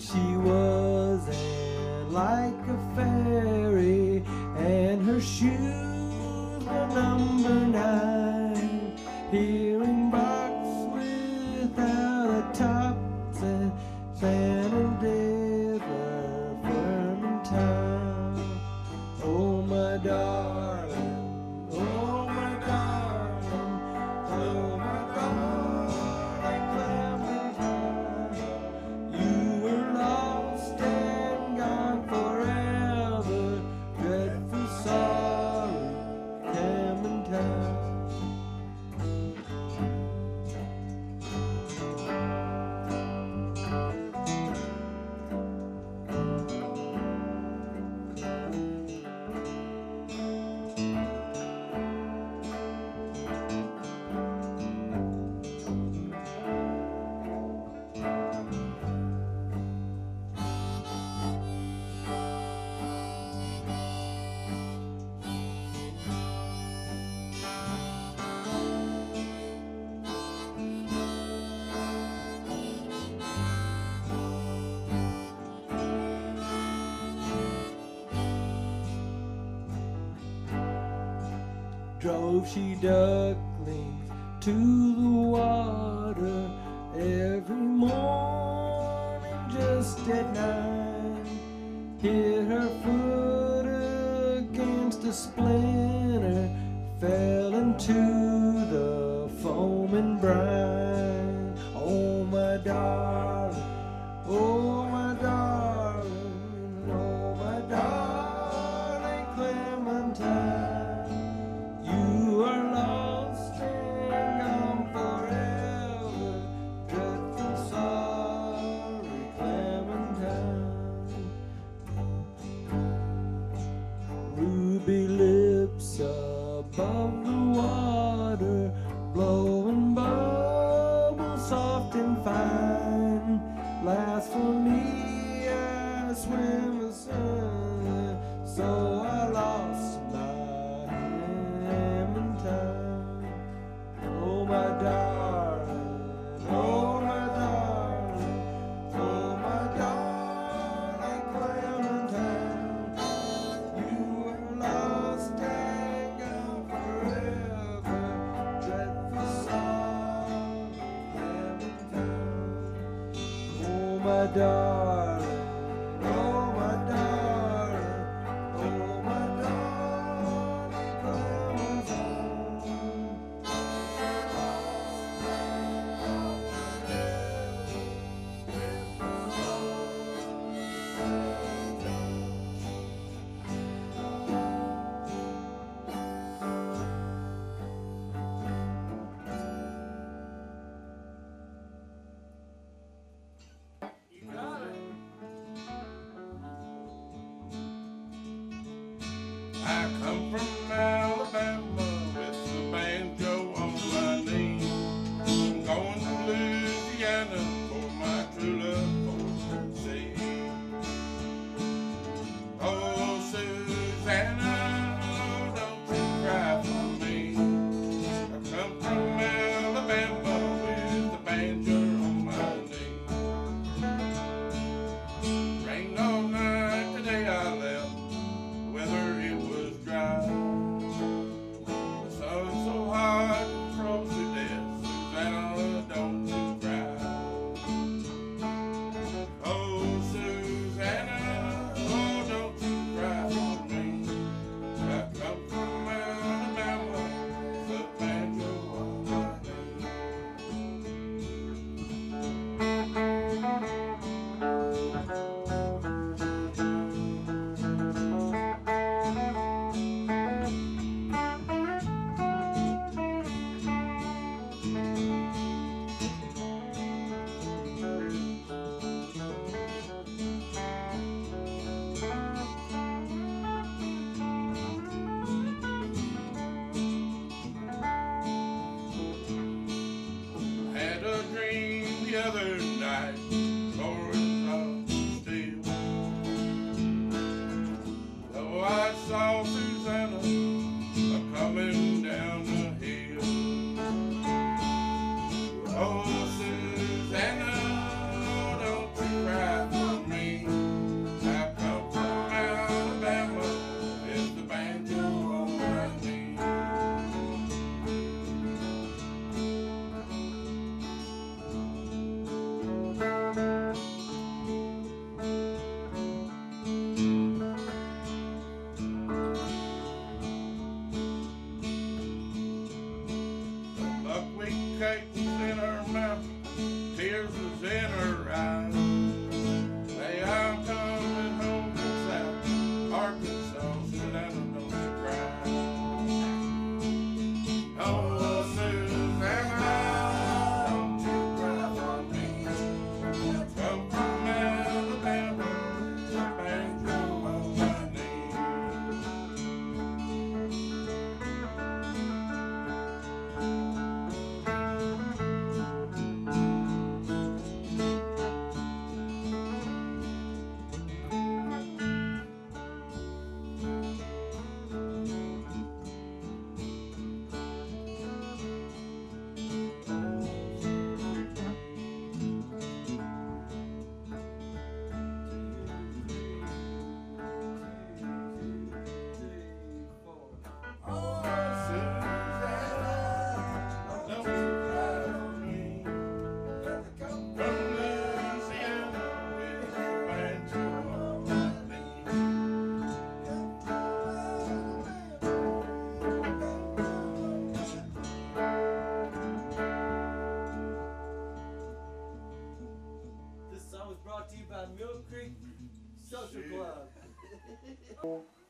she was like a fairy and her shoes were number nine. Hearing box without a top and San Endeavor firm time oh my dog drove she duckling to the water every morning just at nine. Hit her foot against a splinter. adore. Amen. the other night. Brought to you by Mill Creek Social Club.